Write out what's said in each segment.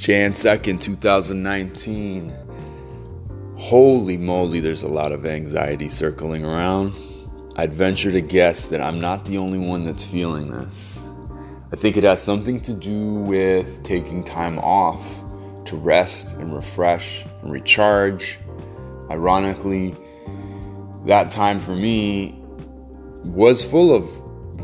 Jan 2nd, 2019. Holy moly, there's a lot of anxiety circling around. I'd venture to guess that I'm not the only one that's feeling this. I think it has something to do with taking time off to rest and refresh and recharge. Ironically, that time for me was full of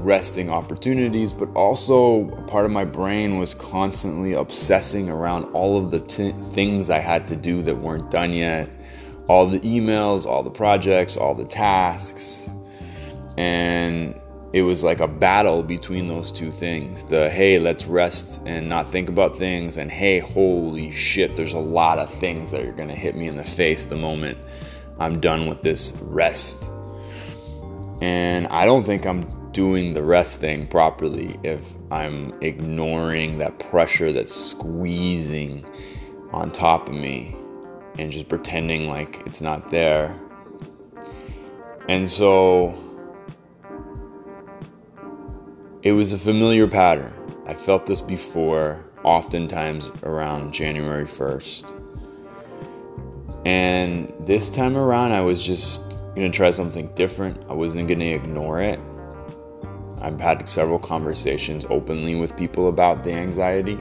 resting opportunities, but also a part of my brain was constantly obsessing around all of the t- things I had to do that weren't done yet all the emails, all the projects, all the tasks. And it was like a battle between those two things the hey, let's rest and not think about things, and hey, holy shit, there's a lot of things that are gonna hit me in the face the moment I'm done with this rest. And I don't think I'm doing the rest thing properly if I'm ignoring that pressure that's squeezing on top of me and just pretending like it's not there. And so it was a familiar pattern. I felt this before, oftentimes around January 1st. And this time around, I was just gonna try something different. I wasn't gonna ignore it. I've had several conversations openly with people about the anxiety,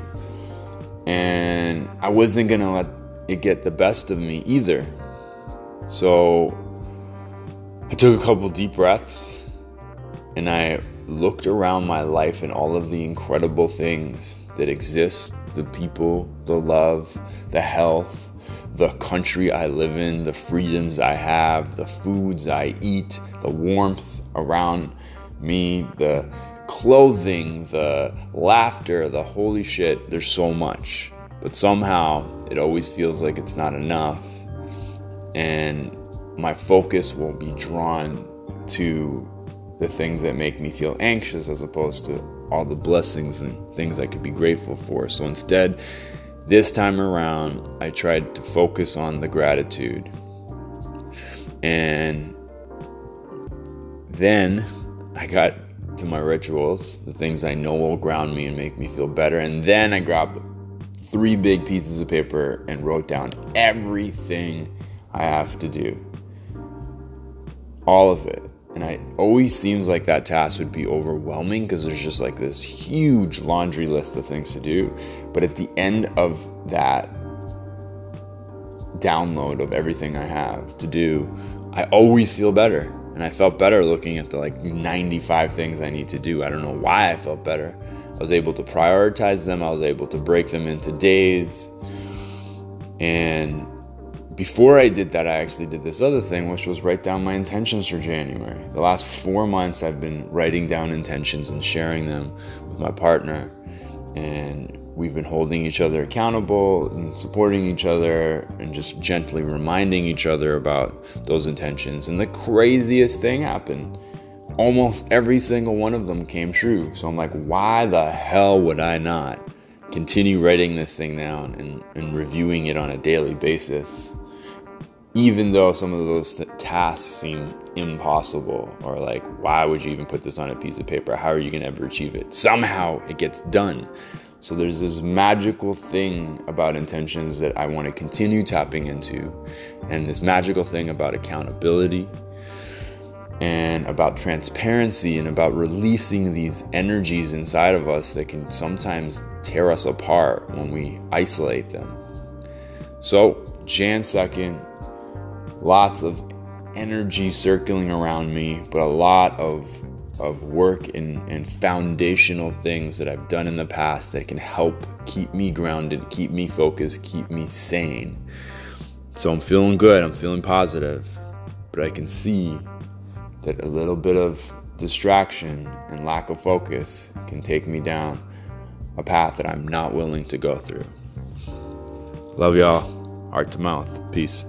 and I wasn't gonna let it get the best of me either. So I took a couple deep breaths and I looked around my life and all of the incredible things that exist the people, the love, the health, the country I live in, the freedoms I have, the foods I eat, the warmth around me, the clothing, the laughter, the holy shit. There's so much. But somehow it always feels like it's not enough. And my focus will be drawn to the things that make me feel anxious as opposed to all the blessings and things I could be grateful for. So instead, this time around, I tried to focus on the gratitude. And then I got to my rituals, the things I know will ground me and make me feel better. And then I grabbed three big pieces of paper and wrote down everything I have to do. All of it. And it always seems like that task would be overwhelming because there's just like this huge laundry list of things to do. But at the end of that download of everything I have to do, I always feel better. And I felt better looking at the like 95 things I need to do. I don't know why I felt better. I was able to prioritize them, I was able to break them into days. And before I did that, I actually did this other thing, which was write down my intentions for January. The last four months, I've been writing down intentions and sharing them with my partner. And we've been holding each other accountable and supporting each other and just gently reminding each other about those intentions. And the craziest thing happened. Almost every single one of them came true. So I'm like, why the hell would I not continue writing this thing down and, and reviewing it on a daily basis? even though some of those th- tasks seem impossible or like why would you even put this on a piece of paper how are you to ever achieve it somehow it gets done so there's this magical thing about intentions that i want to continue tapping into and this magical thing about accountability and about transparency and about releasing these energies inside of us that can sometimes tear us apart when we isolate them. So jan 2nd lots of energy circling around me, but a lot of of work and, and foundational things that I've done in the past that can help keep me grounded, keep me focused, keep me sane. So I'm feeling good, I'm feeling positive, but I can see that a little bit of distraction and lack of focus can take me down a path that I'm not willing to go through. Love y'all. Heart to mouth. Peace.